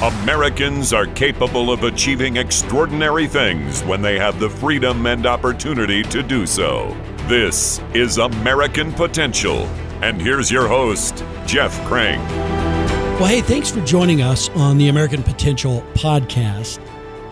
Americans are capable of achieving extraordinary things when they have the freedom and opportunity to do so. This is American Potential. And here's your host, Jeff Crank. Well, hey, thanks for joining us on the American Potential podcast.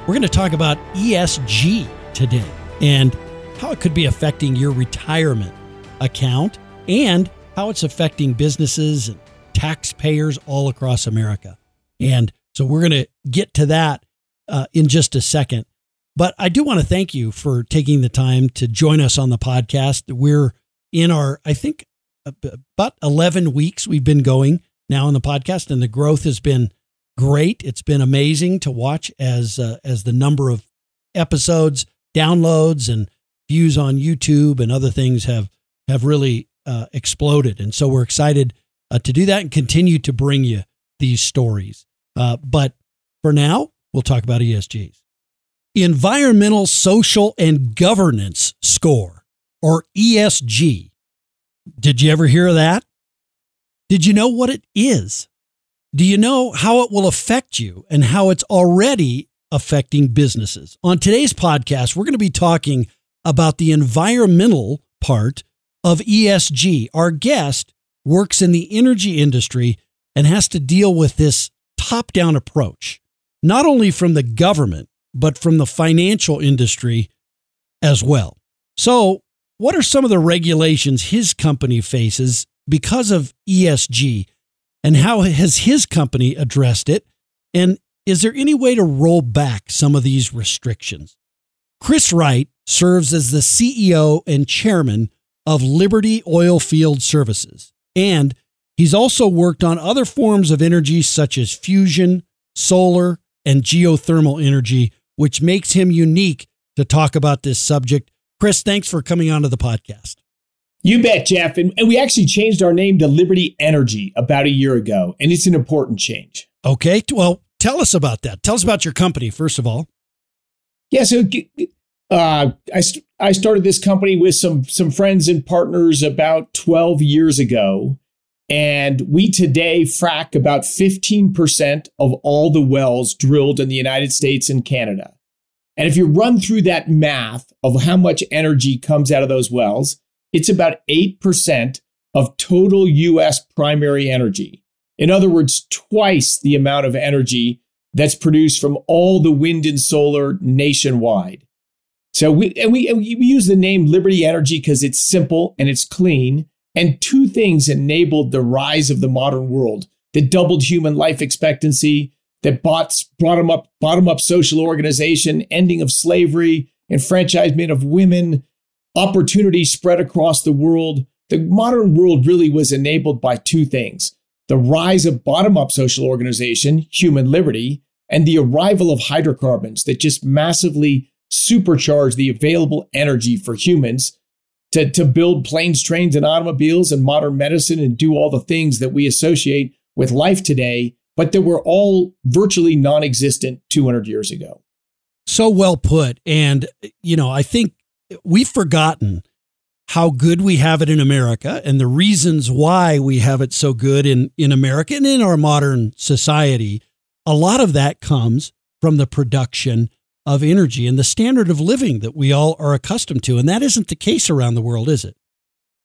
We're going to talk about ESG today and how it could be affecting your retirement account and how it's affecting businesses and taxpayers all across America. And so we're going to get to that uh, in just a second. But I do want to thank you for taking the time to join us on the podcast. We're in our, I think, about 11 weeks we've been going now on the podcast, and the growth has been great. It's been amazing to watch as uh, as the number of episodes, downloads, and views on YouTube and other things have have really uh, exploded. And so we're excited uh, to do that and continue to bring you these stories. Uh, but for now, we'll talk about ESGs. Environmental, Social, and Governance Score, or ESG. Did you ever hear of that? Did you know what it is? Do you know how it will affect you and how it's already affecting businesses? On today's podcast, we're going to be talking about the environmental part of ESG. Our guest works in the energy industry and has to deal with this top down approach, not only from the government, but from the financial industry as well. So, what are some of the regulations his company faces because of ESG? And how has his company addressed it? And is there any way to roll back some of these restrictions? Chris Wright serves as the CEO and chairman of Liberty Oilfield Services. And he's also worked on other forms of energy such as fusion, solar, and geothermal energy, which makes him unique to talk about this subject. Chris, thanks for coming onto the podcast. You bet, Jeff. And, and we actually changed our name to Liberty Energy about a year ago, and it's an important change. Okay. Well, tell us about that. Tell us about your company, first of all. Yeah. So uh, I, I started this company with some, some friends and partners about 12 years ago. And we today frack about 15% of all the wells drilled in the United States and Canada. And if you run through that math of how much energy comes out of those wells, it's about 8% of total US primary energy. In other words, twice the amount of energy that's produced from all the wind and solar nationwide. So we and we, and we use the name Liberty Energy because it's simple and it's clean. And two things enabled the rise of the modern world that doubled human life expectancy, that bought, bottom up, bottom up social organization, ending of slavery, enfranchisement of women, opportunity spread across the world. The modern world really was enabled by two things the rise of bottom up social organization, human liberty, and the arrival of hydrocarbons that just massively supercharge the available energy for humans to, to build planes, trains, and automobiles and modern medicine and do all the things that we associate with life today, but that were all virtually non existent 200 years ago. So well put. And, you know, I think we've forgotten how good we have it in America and the reasons why we have it so good in, in America and in our modern society. A lot of that comes from the production of energy and the standard of living that we all are accustomed to. And that isn't the case around the world, is it?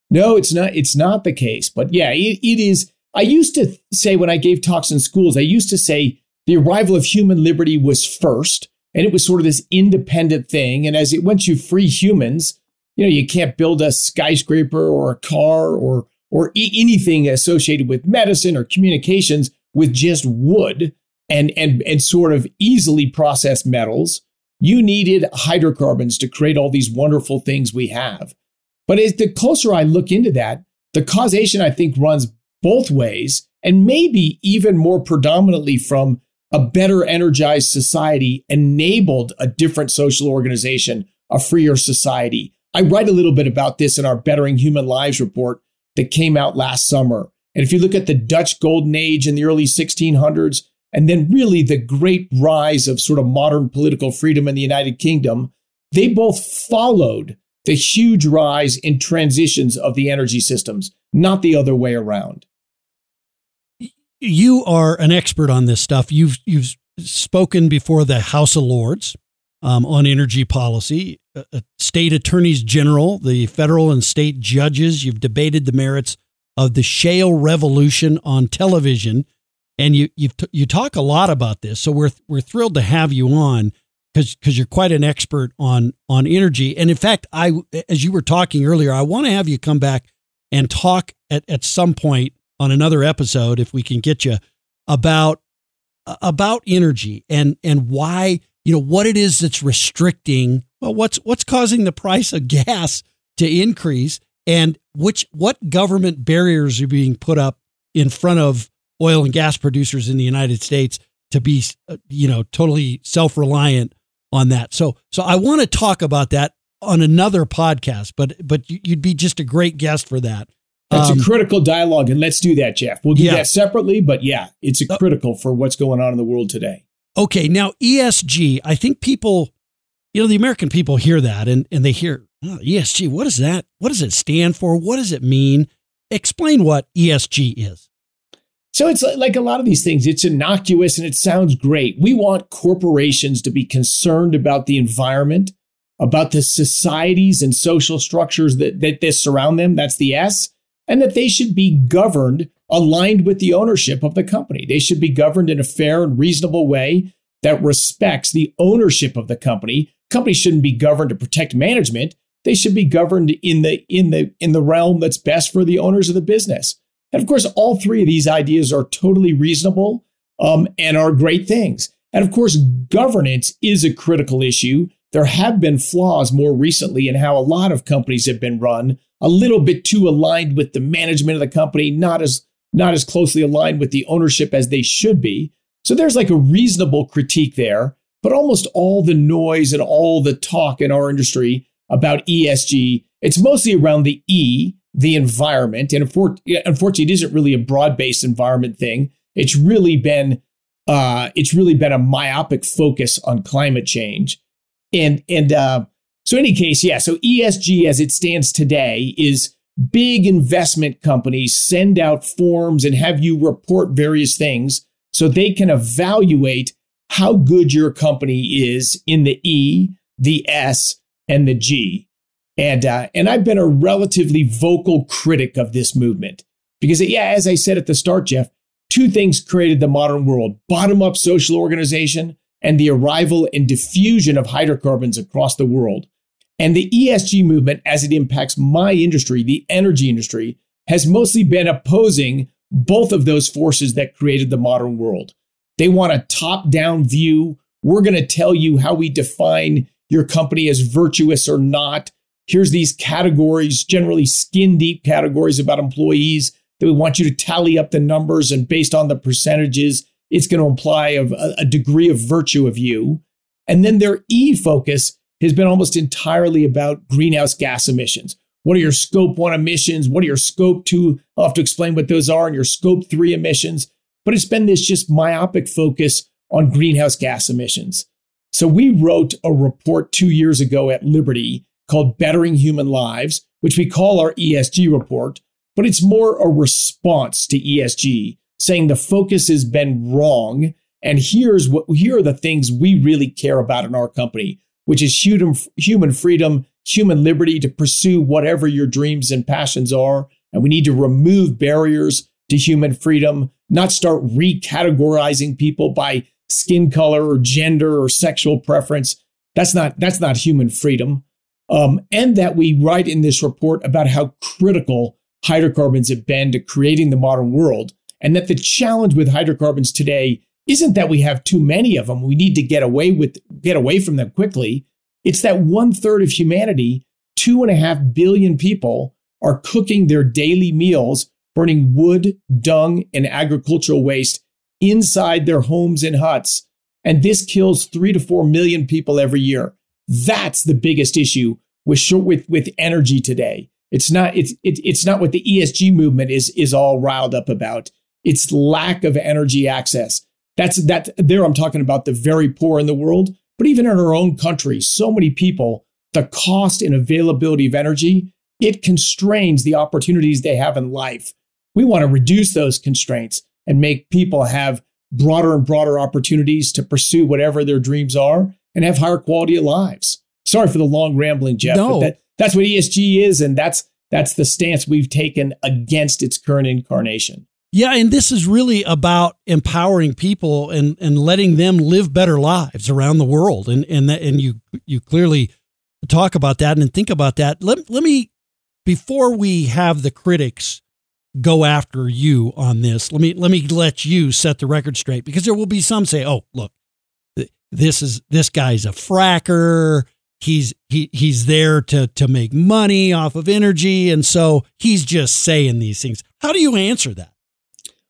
No, it's not. It's not the case. But yeah, it, it is. I used to say when I gave talks in schools, I used to say the arrival of human liberty was first, and it was sort of this independent thing. And as it once you free humans, you know, you can't build a skyscraper or a car or or e- anything associated with medicine or communications with just wood and and and sort of easily processed metals you needed hydrocarbons to create all these wonderful things we have. But as the closer I look into that, the causation I think runs both ways and maybe even more predominantly from a better energized society enabled a different social organization, a freer society. I write a little bit about this in our Bettering Human Lives report that came out last summer. And if you look at the Dutch Golden Age in the early 1600s, and then really the great rise of sort of modern political freedom in the United Kingdom, they both followed the huge rise in transitions of the energy systems, not the other way around. you are an expert on this stuff. You've you've spoken before the House of Lords um, on energy policy, uh, state attorneys general, the federal and state judges. You've debated the merits of the shale revolution on television, and you you you talk a lot about this. So we're we're thrilled to have you on because because you're quite an expert on on energy. And in fact, I as you were talking earlier, I want to have you come back and talk at, at some point on another episode if we can get you about about energy and and why you know what it is that's restricting well what's what's causing the price of gas to increase and which what government barriers are being put up in front of oil and gas producers in the United States to be uh, you know totally self-reliant on that so so I want to talk about that on another podcast but but you'd be just a great guest for that that's um, a critical dialogue, and let's do that, Jeff. We'll do yeah. that separately, but yeah, it's a uh, critical for what's going on in the world today. Okay, now ESG. I think people, you know, the American people hear that and and they hear oh, ESG. What is that? What does it stand for? What does it mean? Explain what ESG is. So it's like a lot of these things. It's innocuous and it sounds great. We want corporations to be concerned about the environment, about the societies and social structures that that, surround them. That's the S and that they should be governed aligned with the ownership of the company. They should be governed in a fair and reasonable way that respects the ownership of the company. Companies shouldn't be governed to protect management. They should be governed in the in the in the realm that's best for the owners of the business. And of course, all three of these ideas are totally reasonable um, and are great things. And of course, governance is a critical issue. There have been flaws more recently in how a lot of companies have been run a little bit too aligned with the management of the company, not as not as closely aligned with the ownership as they should be. So there's like a reasonable critique there, but almost all the noise and all the talk in our industry about ESG, it's mostly around the E, the environment. And unfortunately, it isn't really a broad-based environment thing. It's really been uh, it's really been a myopic focus on climate change. And and uh, so, in any case, yeah, so ESG as it stands today is big investment companies send out forms and have you report various things so they can evaluate how good your company is in the E, the S, and the G. And, uh, and I've been a relatively vocal critic of this movement because, yeah, as I said at the start, Jeff, two things created the modern world bottom up social organization and the arrival and diffusion of hydrocarbons across the world. And the ESG movement, as it impacts my industry, the energy industry, has mostly been opposing both of those forces that created the modern world. They want a top down view. We're going to tell you how we define your company as virtuous or not. Here's these categories, generally skin deep categories about employees that we want you to tally up the numbers and based on the percentages, it's going to imply a, a degree of virtue of you. And then their E focus has been almost entirely about greenhouse gas emissions. What are your scope one emissions? What are your scope two? I'll have to explain what those are and your scope three emissions. But it's been this just myopic focus on greenhouse gas emissions. So we wrote a report two years ago at Liberty called Bettering Human Lives, which we call our ESG report, but it's more a response to ESG, saying the focus has been wrong. And here's what here are the things we really care about in our company which is human freedom, human liberty to pursue whatever your dreams and passions are. And we need to remove barriers to human freedom, not start recategorizing people by skin color or gender or sexual preference. That's not that's not human freedom. Um, and that we write in this report about how critical hydrocarbons have been to creating the modern world, and that the challenge with hydrocarbons today isn't that we have too many of them. We need to get away with get away from them quickly. It's that one third of humanity, two and a half billion people, are cooking their daily meals, burning wood, dung, and agricultural waste inside their homes and huts. And this kills three to four million people every year. That's the biggest issue with with with energy today. It's not it's it, it's not what the ESG movement is is all riled up about. It's lack of energy access. That's that there I'm talking about the very poor in the world, but even in our own country, so many people, the cost and availability of energy, it constrains the opportunities they have in life. We want to reduce those constraints. and make people have broader and broader opportunities to pursue whatever their dreams are and have higher quality of lives. Sorry for the long rambling, Jeff. No. But that, that's what ESG is, and that's that's the stance we've taken against its current incarnation. Yeah, and this is really about empowering people and and letting them live better lives around the world. And and that, and you you clearly talk about that and think about that. Let let me before we have the critics go after you on this. Let me let me let you set the record straight because there will be some say, "Oh, look, this is this guy's a fracker. He's he he's there to to make money off of energy and so he's just saying these things." How do you answer that?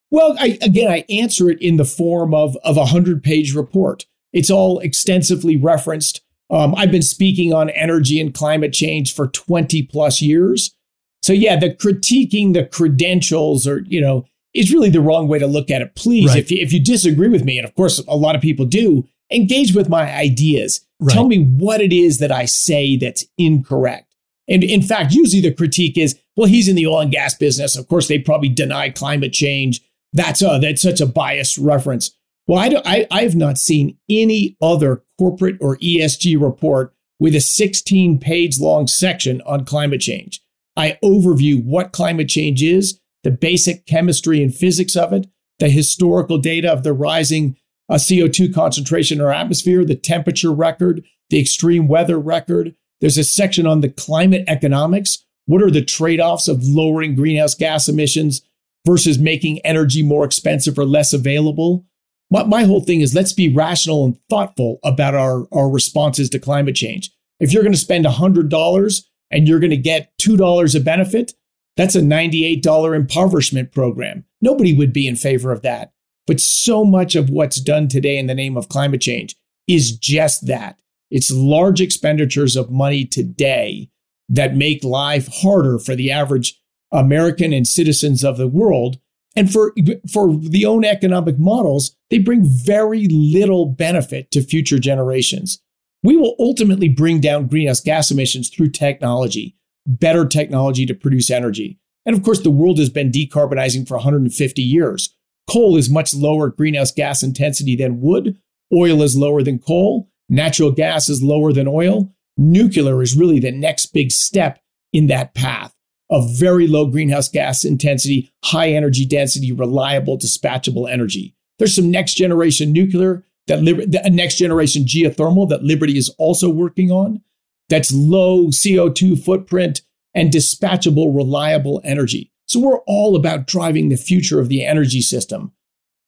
Well, I, again, I answer it in the form of, of a 100 page report. It's all extensively referenced. Um, I've been speaking on energy and climate change for 20 plus years. So, yeah, the critiquing the credentials or, you know, is really the wrong way to look at it. Please, right. if, you, if you disagree with me, and of course, a lot of people do, engage with my ideas. Right. Tell me what it is that I say that's incorrect. And in fact, usually the critique is, well, he's in the oil and gas business. Of course, they probably deny climate change that's a that's such a biased reference. Well, I, do, I I have not seen any other corporate or ESG report with a 16 page long section on climate change. I overview what climate change is, the basic chemistry and physics of it, the historical data of the rising uh, CO2 concentration in our atmosphere, the temperature record, the extreme weather record. There's a section on the climate economics. What are the trade offs of lowering greenhouse gas emissions versus making energy more expensive or less available. My, my whole thing is let's be rational and thoughtful about our, our responses to climate change. If you're going to spend $100 and you're going to get $2 of benefit, that's a $98 impoverishment program. Nobody would be in favor of that. But so much of what's done today in the name of climate change is just that. It's large expenditures of money today that make life harder for the average American and citizens of the world. And for, for the own economic models, they bring very little benefit to future generations. We will ultimately bring down greenhouse gas emissions through technology, better technology to produce energy. And of course, the world has been decarbonizing for 150 years. Coal is much lower greenhouse gas intensity than wood. Oil is lower than coal. Natural gas is lower than oil. Nuclear is really the next big step in that path of very low greenhouse gas intensity, high energy density, reliable, dispatchable energy. There's some next generation nuclear that Liber- uh, next generation geothermal that Liberty is also working on. That's low CO2 footprint and dispatchable, reliable energy. So we're all about driving the future of the energy system.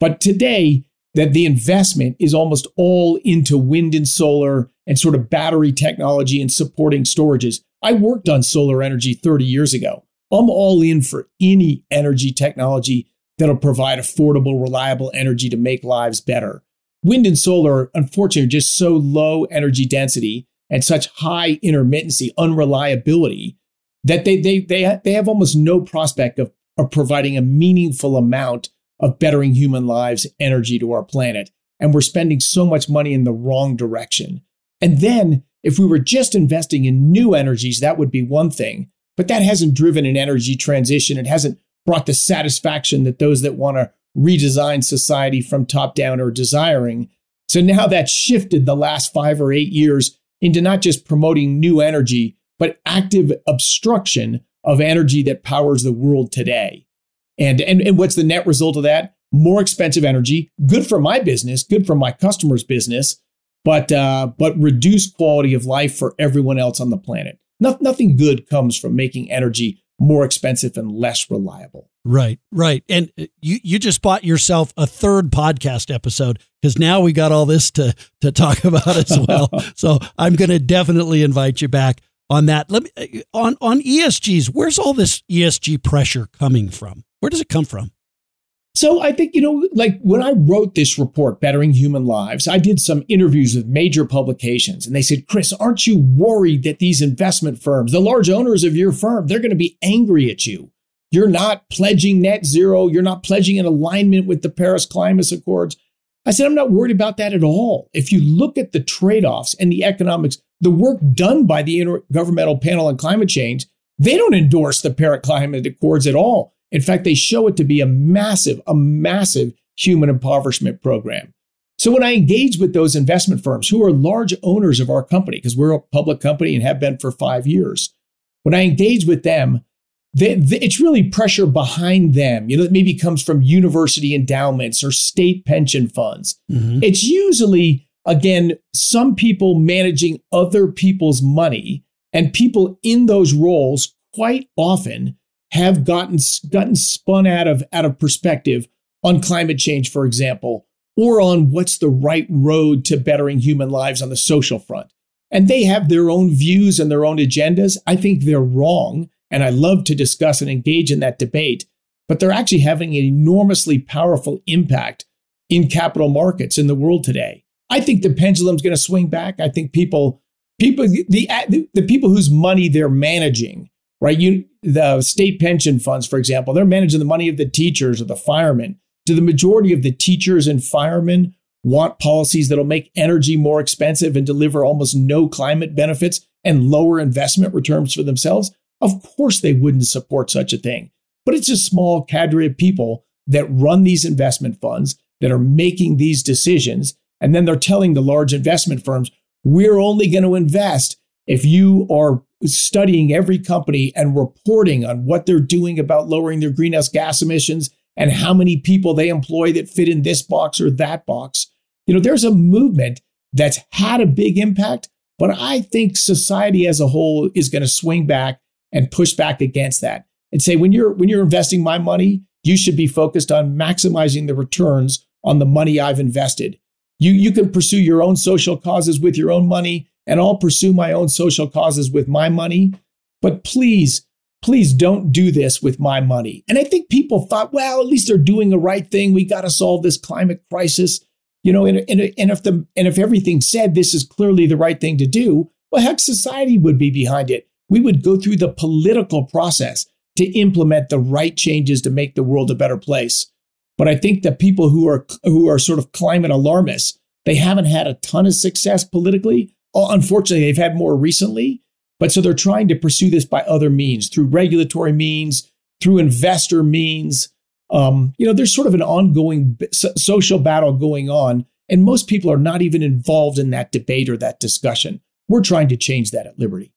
But today, that the investment is almost all into wind and solar and sort of battery technology and supporting storages. I worked on solar energy 30 years ago. I'm all in for any energy technology that'll provide affordable, reliable energy to make lives better. Wind and solar, unfortunately, are just so low energy density and such high intermittency, unreliability that they, they, they, they have almost no prospect of, of providing a meaningful amount of bettering human lives, energy to our planet. And we're spending so much money in the wrong direction. And then if we were just investing in new energies, that would be one thing. But that hasn't driven an energy transition. It hasn't brought the satisfaction that those that want to redesign society from top down are desiring. So now that's shifted the last five or eight years into not just promoting new energy, but active obstruction of energy that powers the world today. And, and, and what's the net result of that? More expensive energy, good for my business, good for my customer's business, but uh, but reduce quality of life for everyone else on the planet. No, nothing good comes from making energy more expensive and less reliable. Right, right. And uh, you you just bought yourself a third podcast episode because now we got all this to to talk about as well. so I'm going to definitely invite you back on that. Let me uh, on on ESGs. Where's all this ESG pressure coming from? Where does it come from? So I think, you know, like when I wrote this report, Bettering Human Lives, I did some interviews with major publications and they said, Chris, aren't you worried that these investment firms, the large owners of your firm, they're going to be angry at you? You're not pledging net zero. You're not pledging an alignment with the Paris Climate Accords. I said, I'm not worried about that at all. If you look at the trade offs and the economics, the work done by the Intergovernmental Panel on Climate Change, they don't endorse the Paris Climate Accords at all. In fact, they show it to be a massive, a massive human impoverishment program. So when I engage with those investment firms who are large owners of our company, because we're a public company and have been for five years, when I engage with them, they, they, it's really pressure behind them. You know, it maybe comes from university endowments or state pension funds. Mm-hmm. It's usually, again, some people managing other people's money and people in those roles quite often have gotten, gotten spun out of, out of perspective on climate change, for example, or on what's the right road to bettering human lives on the social front. And they have their own views and their own agendas. I think they're wrong. And I love to discuss and engage in that debate, but they're actually having an enormously powerful impact in capital markets in the world today. I think the pendulum's going to swing back. I think people, people, the, the people whose money they're managing, right? You, the state pension funds, for example, they're managing the money of the teachers or the firemen. Do the majority of the teachers and firemen want policies that'll make energy more expensive and deliver almost no climate benefits and lower investment returns for themselves? Of course, they wouldn't support such a thing. But it's a small cadre of people that run these investment funds that are making these decisions. And then they're telling the large investment firms, we're only going to invest if you are studying every company and reporting on what they're doing about lowering their greenhouse gas emissions and how many people they employ that fit in this box or that box. You know, there's a movement that's had a big impact, but I think society as a whole is going to swing back and push back against that and say when you're when you're investing my money, you should be focused on maximizing the returns on the money I've invested. You you can pursue your own social causes with your own money and I'll pursue my own social causes with my money, but please please don't do this with my money. And I think people thought, well, at least they're doing the right thing. We got to solve this climate crisis. You know, and, and, and if the and if everything said this is clearly the right thing to do, well, heck, society would be behind it we would go through the political process to implement the right changes to make the world a better place. But I think that people who are who are sort of climate alarmists, they haven't had a ton of success politically. Unfortunately, they've had more recently. But so they're trying to pursue this by other means, through regulatory means, through investor means. Um, you know, there's sort of an ongoing social battle going on, and most people are not even involved in that debate or that discussion. We're trying to change that at Liberty.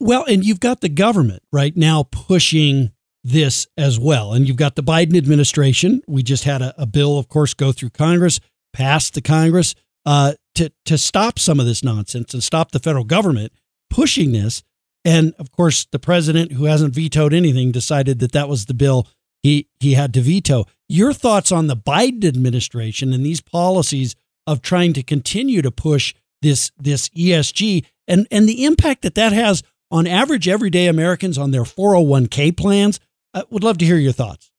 Well, and you've got the government right now pushing this as well. And you've got the Biden administration. We just had a, a bill, of course, go through Congress, pass the Congress uh, to, to stop some of this nonsense and stop the federal government pushing this. And of course, the president, who hasn't vetoed anything, decided that that was the bill he, he had to veto. Your thoughts on the Biden administration and these policies of trying to continue to push this, this ESG and, and the impact that that has on average everyday Americans on their 401k plans? I would love to hear your thoughts.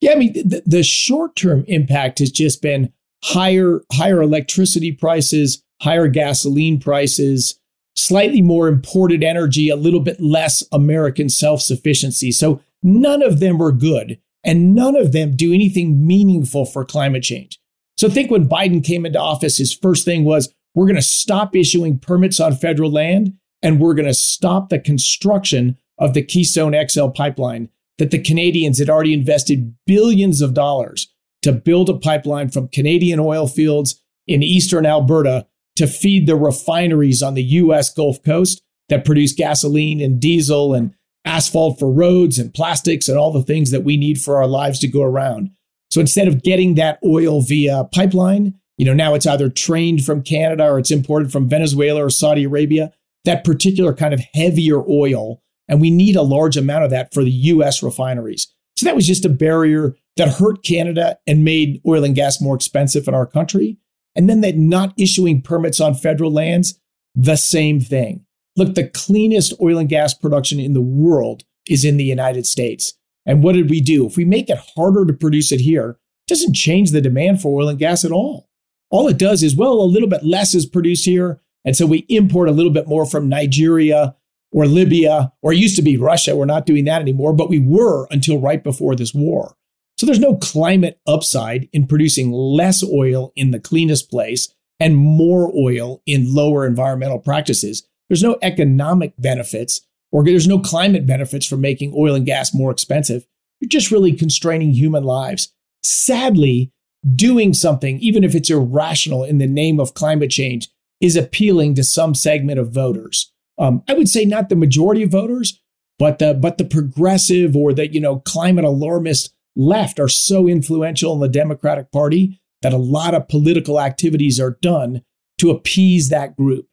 Yeah, I mean, the, the short term impact has just been higher higher electricity prices, higher gasoline prices, slightly more imported energy, a little bit less American self sufficiency. So none of them are good, and none of them do anything meaningful for climate change. So think when Biden came into office, his first thing was we're going to stop issuing permits on federal land and we're going to stop the construction of the Keystone XL pipeline that the Canadians had already invested billions of dollars to build a pipeline from Canadian oil fields in eastern Alberta to feed the refineries on the US Gulf Coast that produce gasoline and diesel and asphalt for roads and plastics and all the things that we need for our lives to go around. So instead of getting that oil via pipeline, you know, now it's either trained from Canada or it's imported from Venezuela or Saudi Arabia that particular kind of heavier oil. And we need a large amount of that for the US refineries. So that was just a barrier that hurt Canada and made oil and gas more expensive in our country. And then that not issuing permits on federal lands, the same thing. Look, the cleanest oil and gas production in the world is in the United States. And what did we do? If we make it harder to produce it here, it doesn't change the demand for oil and gas at all. All it does is, well, a little bit less is produced here. And so we import a little bit more from Nigeria or Libya, or it used to be Russia. We're not doing that anymore, but we were until right before this war. So there's no climate upside in producing less oil in the cleanest place and more oil in lower environmental practices. There's no economic benefits or there's no climate benefits from making oil and gas more expensive. you're just really constraining human lives. Sadly, doing something, even if it's irrational in the name of climate change, is appealing to some segment of voters. Um, I would say not the majority of voters, but the but the progressive or the you know climate alarmist left are so influential in the Democratic Party that a lot of political activities are done to appease that group.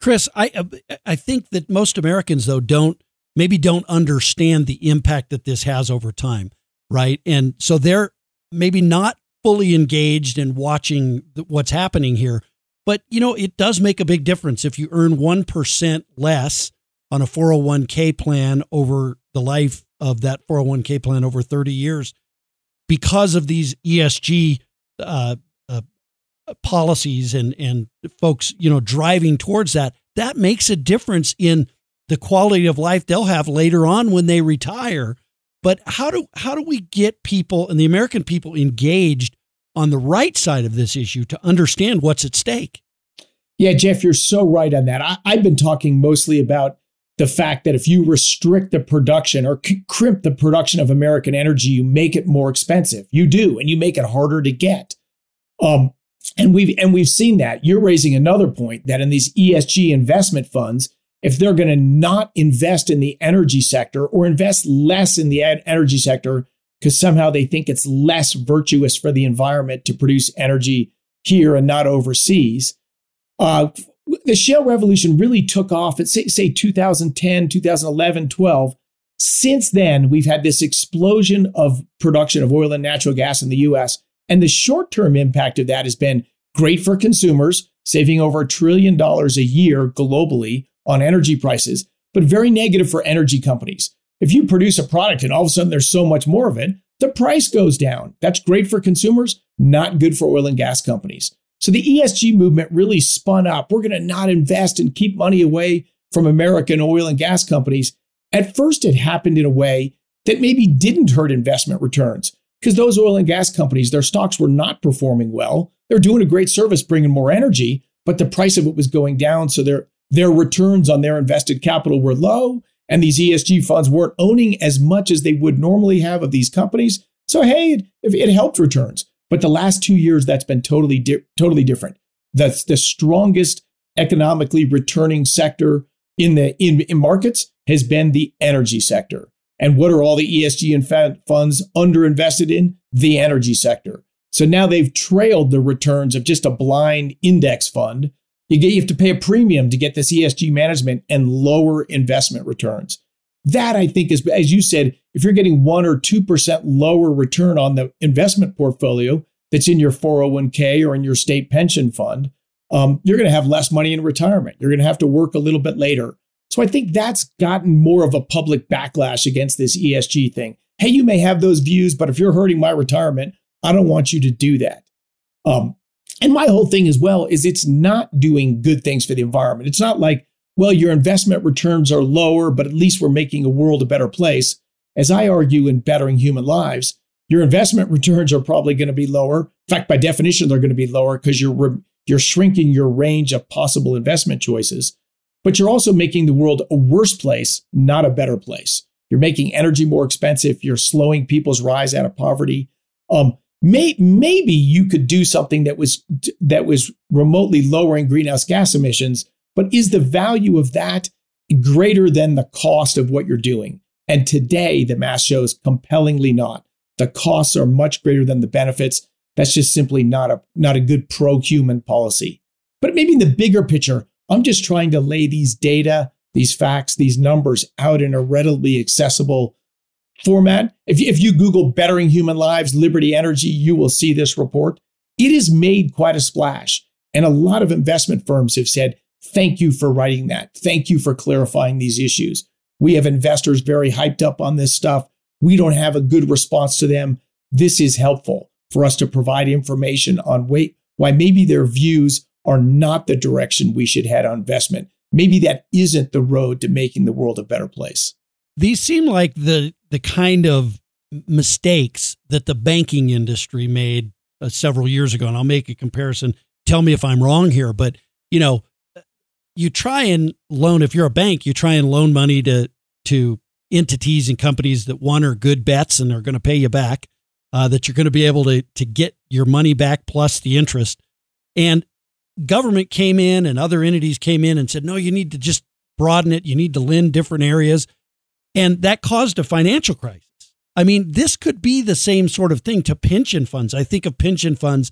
Chris, I uh, I think that most Americans though don't maybe don't understand the impact that this has over time, right? And so they're maybe not fully engaged in watching what's happening here. But you know, it does make a big difference if you earn 1% less on a 401k plan over the life of that 401k plan over 30 years because of these ESG uh, uh, policies and and folks you know driving towards that that makes a difference in the quality of life they'll have later on when they retire. But how do how do we get people and the American people engaged on the right side of this issue to understand what's at stake yeah Jeff you're so right on that I, I've been talking mostly about the fact that if you restrict the production or c- crimp the production of American energy, you make it more expensive. You do, and you make it harder to get. Um, and we've and we've seen that. You're raising another point that in these ESG investment funds, if they're going to not invest in the energy sector or invest less in the energy sector because somehow they think it's less virtuous for the environment to produce energy here and not overseas, uh, the shale revolution really took off at say, say 2010, 2011, 12. Since then, we've had this explosion of production of oil and natural gas in the US. And the short term impact of that has been great for consumers, saving over a trillion dollars a year globally on energy prices, but very negative for energy companies. If you produce a product and all of a sudden there's so much more of it, the price goes down. That's great for consumers, not good for oil and gas companies. So the ESG movement really spun up. We're going to not invest and keep money away from American oil and gas companies. At first, it happened in a way that maybe didn't hurt investment returns because those oil and gas companies, their stocks were not performing well. They're doing a great service, bringing more energy, but the price of it was going down. So their, their returns on their invested capital were low. And these ESG funds weren't owning as much as they would normally have of these companies. So, hey, it, it helped returns. But the last two years, that's been totally, di- totally different. That's the strongest economically returning sector in the in, in markets has been the energy sector. And what are all the ESG funds underinvested in? The energy sector. So now they've trailed the returns of just a blind index fund. You, get, you have to pay a premium to get this ESG management and lower investment returns. That I think is, as you said, if you're getting one or 2% lower return on the investment portfolio that's in your 401k or in your state pension fund, um, you're going to have less money in retirement. You're going to have to work a little bit later. So I think that's gotten more of a public backlash against this ESG thing. Hey, you may have those views, but if you're hurting my retirement, I don't want you to do that. Um, and my whole thing as well is it's not doing good things for the environment. It's not like well, your investment returns are lower, but at least we're making a world a better place. As I argue in bettering human lives, your investment returns are probably going to be lower. In fact, by definition, they're going to be lower because you're you're shrinking your range of possible investment choices. But you're also making the world a worse place, not a better place. You're making energy more expensive. You're slowing people's rise out of poverty. Um, may, maybe you could do something that was that was remotely lowering greenhouse gas emissions but is the value of that greater than the cost of what you're doing? And today, the math shows compellingly not. The costs are much greater than the benefits. That's just simply not a, not a good pro human policy. But maybe in the bigger picture, I'm just trying to lay these data, these facts, these numbers out in a readily accessible format. If, if you Google bettering human lives, Liberty Energy, you will see this report. It has made quite a splash. And a lot of investment firms have said, Thank you for writing that. Thank you for clarifying these issues. We have investors very hyped up on this stuff. We don't have a good response to them. This is helpful for us to provide information on wait, why maybe their views are not the direction we should head on investment. Maybe that isn't the road to making the world a better place. These seem like the the kind of mistakes that the banking industry made uh, several years ago and I'll make a comparison. Tell me if I'm wrong here, but you know, you try and loan if you're a bank you try and loan money to to entities and companies that one are good bets and are going to pay you back, uh, that you're going to be able to to get your money back plus the interest. And government came in and other entities came in and said, no, you need to just broaden it. You need to lend different areas. And that caused a financial crisis. I mean, this could be the same sort of thing to pension funds. I think of pension funds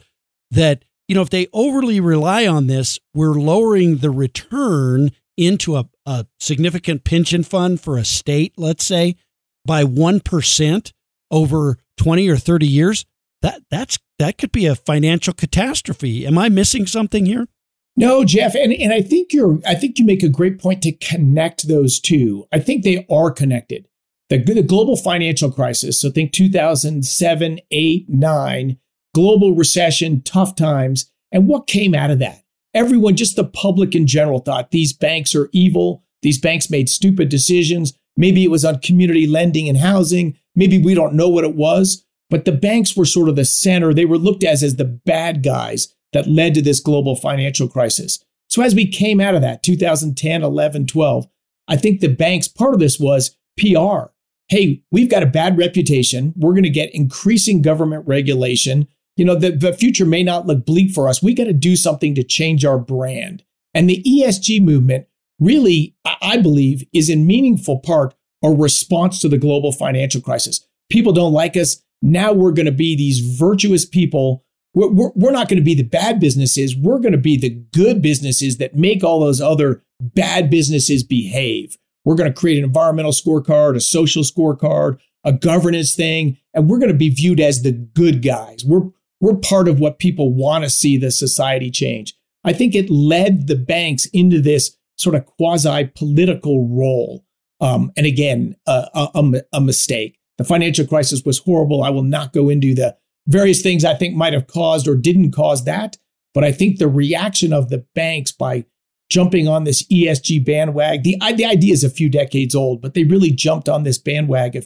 that, you know, if they overly rely on this, we're lowering the return into a, a significant pension fund for a state, let's say, by 1% over 20 or 30 years. That that's that could be a financial catastrophe. Am I missing something here? No, Jeff, and, and I think you're I think you make a great point to connect those two. I think they are connected. The, the global financial crisis, so think 2007, 8, 9, global recession, tough times, and what came out of that? Everyone, just the public in general, thought these banks are evil. These banks made stupid decisions. Maybe it was on community lending and housing. Maybe we don't know what it was. But the banks were sort of the center. They were looked at as the bad guys that led to this global financial crisis. So as we came out of that, 2010, 11, 12, I think the banks, part of this was PR. Hey, we've got a bad reputation. We're going to get increasing government regulation. You know, the, the future may not look bleak for us. We got to do something to change our brand. And the ESG movement really, I believe, is in meaningful part a response to the global financial crisis. People don't like us. Now we're going to be these virtuous people. We're, we're, not going to be the bad businesses. We're going to be the good businesses that make all those other bad businesses behave. We're going to create an environmental scorecard, a social scorecard, a governance thing, and we're going to be viewed as the good guys. We're, we're part of what people want to see the society change. I think it led the banks into this sort of quasi political role. Um, and again, a, a, a mistake. The financial crisis was horrible. I will not go into the various things I think might have caused or didn't cause that. But I think the reaction of the banks by jumping on this ESG bandwagon, the, the idea is a few decades old, but they really jumped on this bandwagon,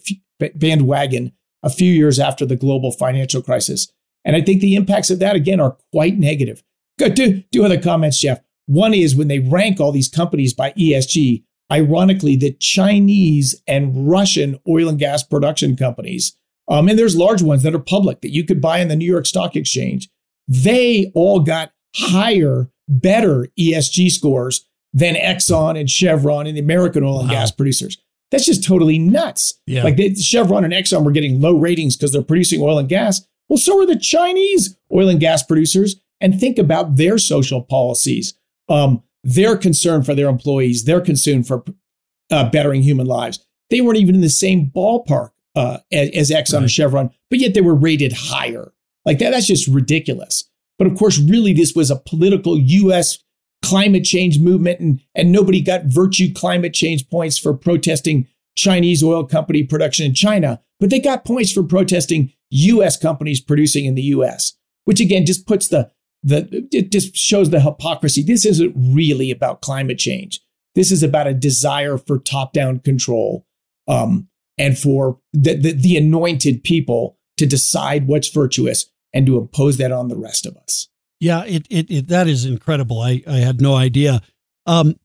bandwagon a few years after the global financial crisis. And I think the impacts of that, again, are quite negative. Do, do other comments, Jeff. One is when they rank all these companies by ESG, ironically, the Chinese and Russian oil and gas production companies, um, and there's large ones that are public that you could buy in the New York Stock Exchange, they all got higher, better ESG scores than Exxon and Chevron and the American oil and wow. gas producers. That's just totally nuts. Yeah. Like they, Chevron and Exxon were getting low ratings because they're producing oil and gas. Well, so are the Chinese oil and gas producers. And think about their social policies. Um, they're concerned for their employees. their concern for uh, bettering human lives. They weren't even in the same ballpark uh, as, as, Exxon right. and Chevron, but yet they were rated higher. Like that, that's just ridiculous. But of course, really, this was a political U.S. climate change movement, and, and nobody got virtue climate change points for protesting Chinese oil company production in China, but they got points for protesting U.S. companies producing in the U.S., which again just puts the the it just shows the hypocrisy. This isn't really about climate change. This is about a desire for top-down control um, and for the, the, the anointed people to decide what's virtuous and to impose that on the rest of us. Yeah, it, it, it that is incredible. I, I had no idea. Um,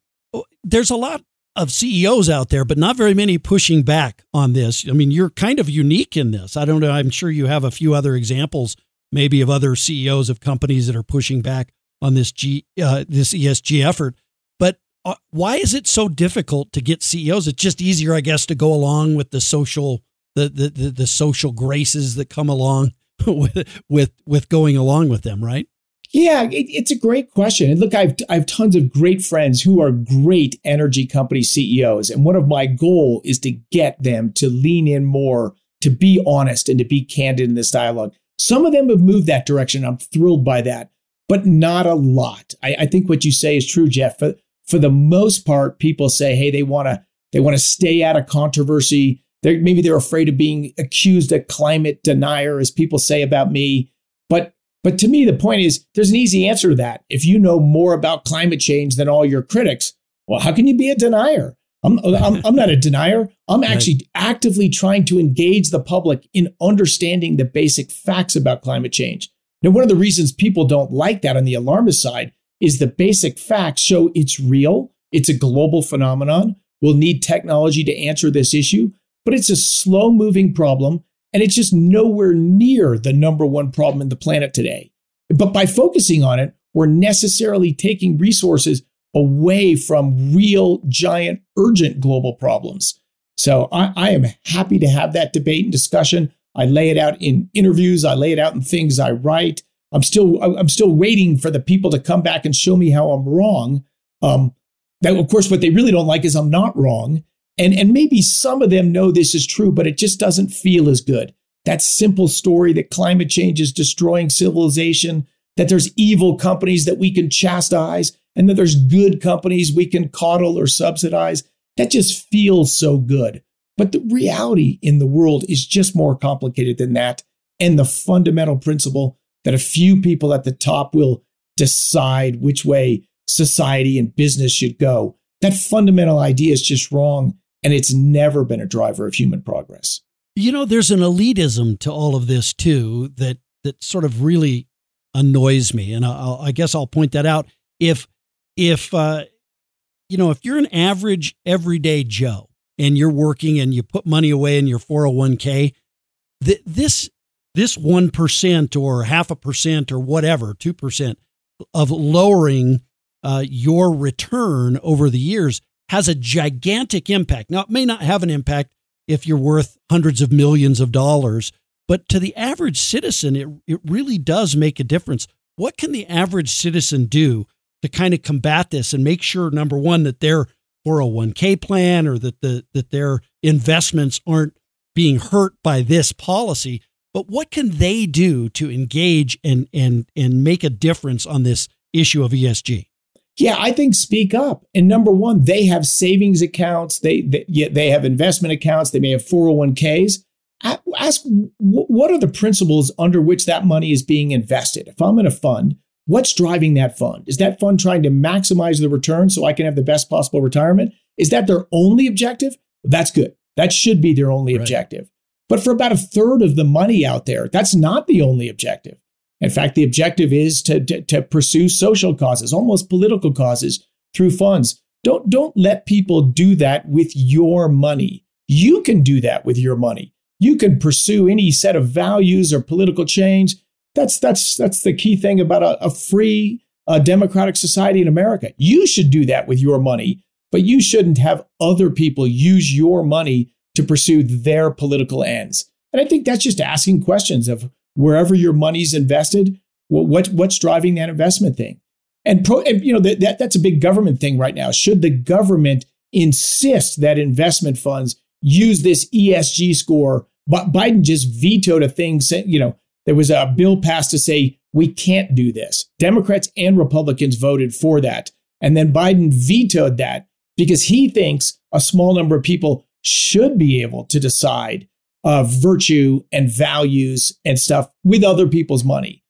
there's a lot of CEOs out there, but not very many pushing back on this. I mean, you're kind of unique in this. I don't know. I'm sure you have a few other examples maybe of other CEOs of companies that are pushing back on this G uh, this ESG effort. But uh, why is it so difficult to get CEOs? It's just easier, I guess, to go along with the social the the the, the social graces that come along with with with going along with them, right? Yeah, it, it's a great question. And look, I've I have tons of great friends who are great energy company CEOs, and one of my goal is to get them to lean in more, to be honest, and to be candid in this dialogue. Some of them have moved that direction. I'm thrilled by that, but not a lot. I, I think what you say is true, Jeff. For, for the most part, people say, hey, they want to they want to stay out of controversy. They're, maybe they're afraid of being accused a climate denier, as people say about me. But but to me, the point is there's an easy answer to that. If you know more about climate change than all your critics, well, how can you be a denier? I'm, I'm, I'm not a denier. I'm actually actively trying to engage the public in understanding the basic facts about climate change. Now, one of the reasons people don't like that on the alarmist side is the basic facts show it's real, it's a global phenomenon. We'll need technology to answer this issue. but it's a slow moving problem and it's just nowhere near the number one problem in the planet today. But by focusing on it, we're necessarily taking resources away from real, giant, urgent global problems. So I, I, am happy to have that debate and discussion. I lay it out in interviews. I lay it out in things I write. I'm still I'm still waiting for the people to come back and show me how I'm wrong. Um, that of course what they really don't like is I'm not wrong. And and maybe some of them know this is true, but it just doesn't feel as good. That simple story that climate change is destroying civilization, that there's evil companies that we can chastise, and that there's good companies we can coddle or subsidize. That just feels so good. But the reality in the world is just more complicated than that. And the fundamental principle that a few people at the top will decide which way society and business should go. That fundamental idea is just wrong, and it's never been a driver of human progress. You know, there's an elitism to all of this too that that sort of really annoys me, and I'll, I guess I'll point that out. If if uh, you know, if you're an average everyday Joe and you're working and you put money away in your 401k, th- this this 1% or half a percent or whatever, 2% of lowering uh, your return over the years has a gigantic impact. Now, it may not have an impact if you're worth hundreds of millions of dollars, but to the average citizen, it, it really does make a difference. What can the average citizen do to kind of combat this and make sure, number one, that their 401k plan or that, the, that their investments aren't being hurt by this policy? But what can they do to engage and and and make a difference on this issue of ESG? Yeah, I think speak up. And number one, they have savings accounts. They they, they have investment accounts. They may have 401ks. Ask what are the principles under which that money is being invested. If I'm in a fund, what's driving that fund? Is that fund trying to maximize the return so I can have the best possible retirement? Is that their only objective? That's good. That should be their only right. objective. But for about a third of the money out there, that's not the only objective. In fact, the objective is to, to, to pursue social causes, almost political causes through funds. Don't, don't let people do that with your money. You can do that with your money. You can pursue any set of values or political change. That's, that's, that's the key thing about a, a free uh, democratic society in America. You should do that with your money, but you shouldn't have other people use your money to pursue their political ends. And I think that's just asking questions of wherever your money's invested, what, what what's driving that investment thing? And, pro, and you know that, that that's a big government thing right now. Should the government insist that investment funds use this ESG score? But Biden just vetoed a thing. You know, there was a bill passed to say we can't do this. Democrats and Republicans voted for that, and then Biden vetoed that because he thinks a small number of people should be able to decide uh, virtue and values and stuff with other people's money.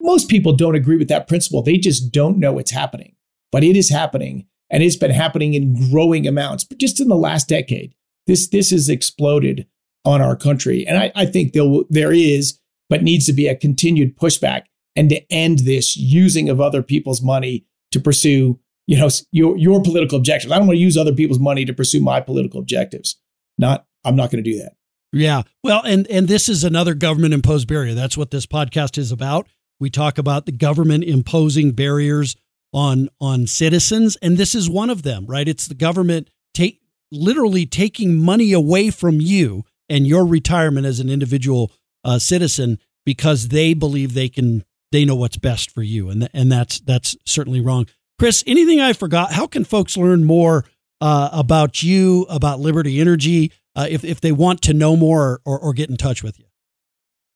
Most people don't agree with that principle. They just don't know it's happening. But it is happening, and it's been happening in growing amounts. But just in the last decade, this this has exploded on our country, and I, I think there there is, but needs to be a continued pushback and to end this using of other people's money to pursue you know your your political objectives. I don't want to use other people's money to pursue my political objectives. Not I'm not going to do that. Yeah. Well, and and this is another government imposed barrier. That's what this podcast is about. We talk about the government imposing barriers on on citizens and this is one of them, right? It's the government take literally taking money away from you and your retirement as an individual uh, citizen because they believe they can they know what's best for you and th- and that's that's certainly wrong. Chris, anything I forgot? How can folks learn more uh, about you, about Liberty Energy, uh, if, if they want to know more or, or get in touch with you?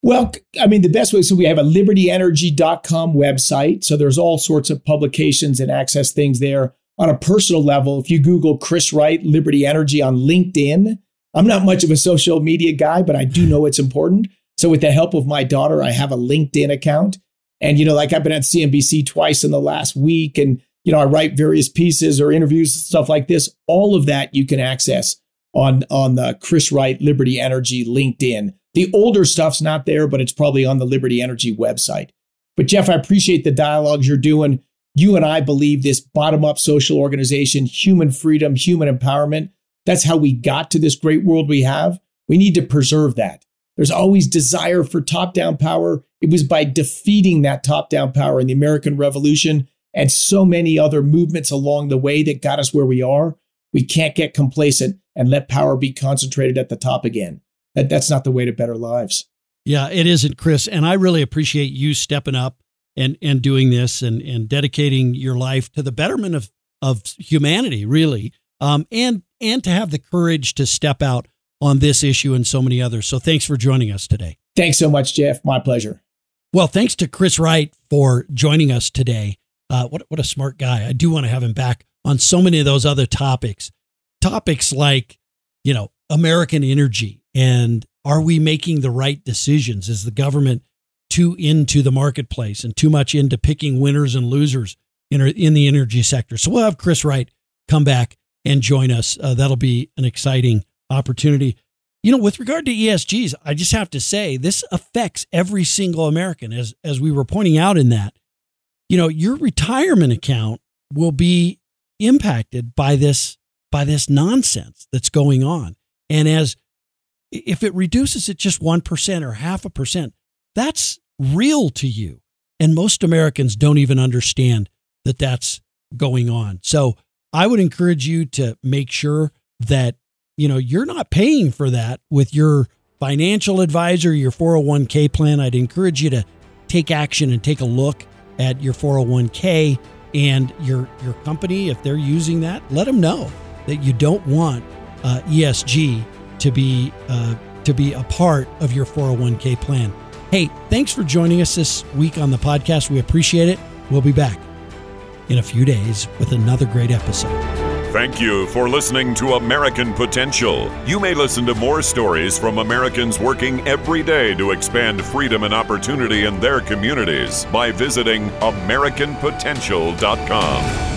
Well, I mean, the best way, so we have a libertyenergy.com website. So there's all sorts of publications and access things there. On a personal level, if you Google Chris Wright, Liberty Energy on LinkedIn, I'm not much of a social media guy, but I do know it's important. So with the help of my daughter, I have a LinkedIn account. And, you know, like I've been at CNBC twice in the last week and you know, I write various pieces or interviews, stuff like this. All of that you can access on on the Chris Wright Liberty Energy LinkedIn. The older stuff's not there, but it's probably on the Liberty Energy website. But Jeff, I appreciate the dialogues you're doing. You and I believe this bottom up social organization, human freedom, human empowerment. That's how we got to this great world we have. We need to preserve that. There's always desire for top down power. It was by defeating that top down power in the American Revolution and so many other movements along the way that got us where we are. We can't get complacent and let power be concentrated at the top again. That, that's not the way to better lives. Yeah, it isn't, Chris. And I really appreciate you stepping up and, and doing this and, and dedicating your life to the betterment of, of humanity, really. Um, and and to have the courage to step out on this issue and so many others. So thanks for joining us today. Thanks so much, Jeff. My pleasure. Well, thanks to Chris Wright for joining us today. Uh, what what a smart guy! I do want to have him back on so many of those other topics, topics like you know American energy and are we making the right decisions? Is the government too into the marketplace and too much into picking winners and losers in in the energy sector? So we'll have Chris Wright come back and join us. Uh, that'll be an exciting opportunity. You know, with regard to ESGs, I just have to say this affects every single American, as as we were pointing out in that. You know, your retirement account will be impacted by this by this nonsense that's going on. And as if it reduces it just 1% or half a percent, that's real to you. And most Americans don't even understand that that's going on. So I would encourage you to make sure that you know you're not paying for that with your financial advisor, your 401k plan. I'd encourage you to take action and take a look at your 401k and your your company if they're using that. Let them know that you don't want uh, ESG to be uh, to be a part of your 401k plan. Hey, thanks for joining us this week on the podcast. We appreciate it. We'll be back in a few days with another great episode. Thank you for listening to American Potential. You may listen to more stories from Americans working every day to expand freedom and opportunity in their communities by visiting AmericanPotential.com.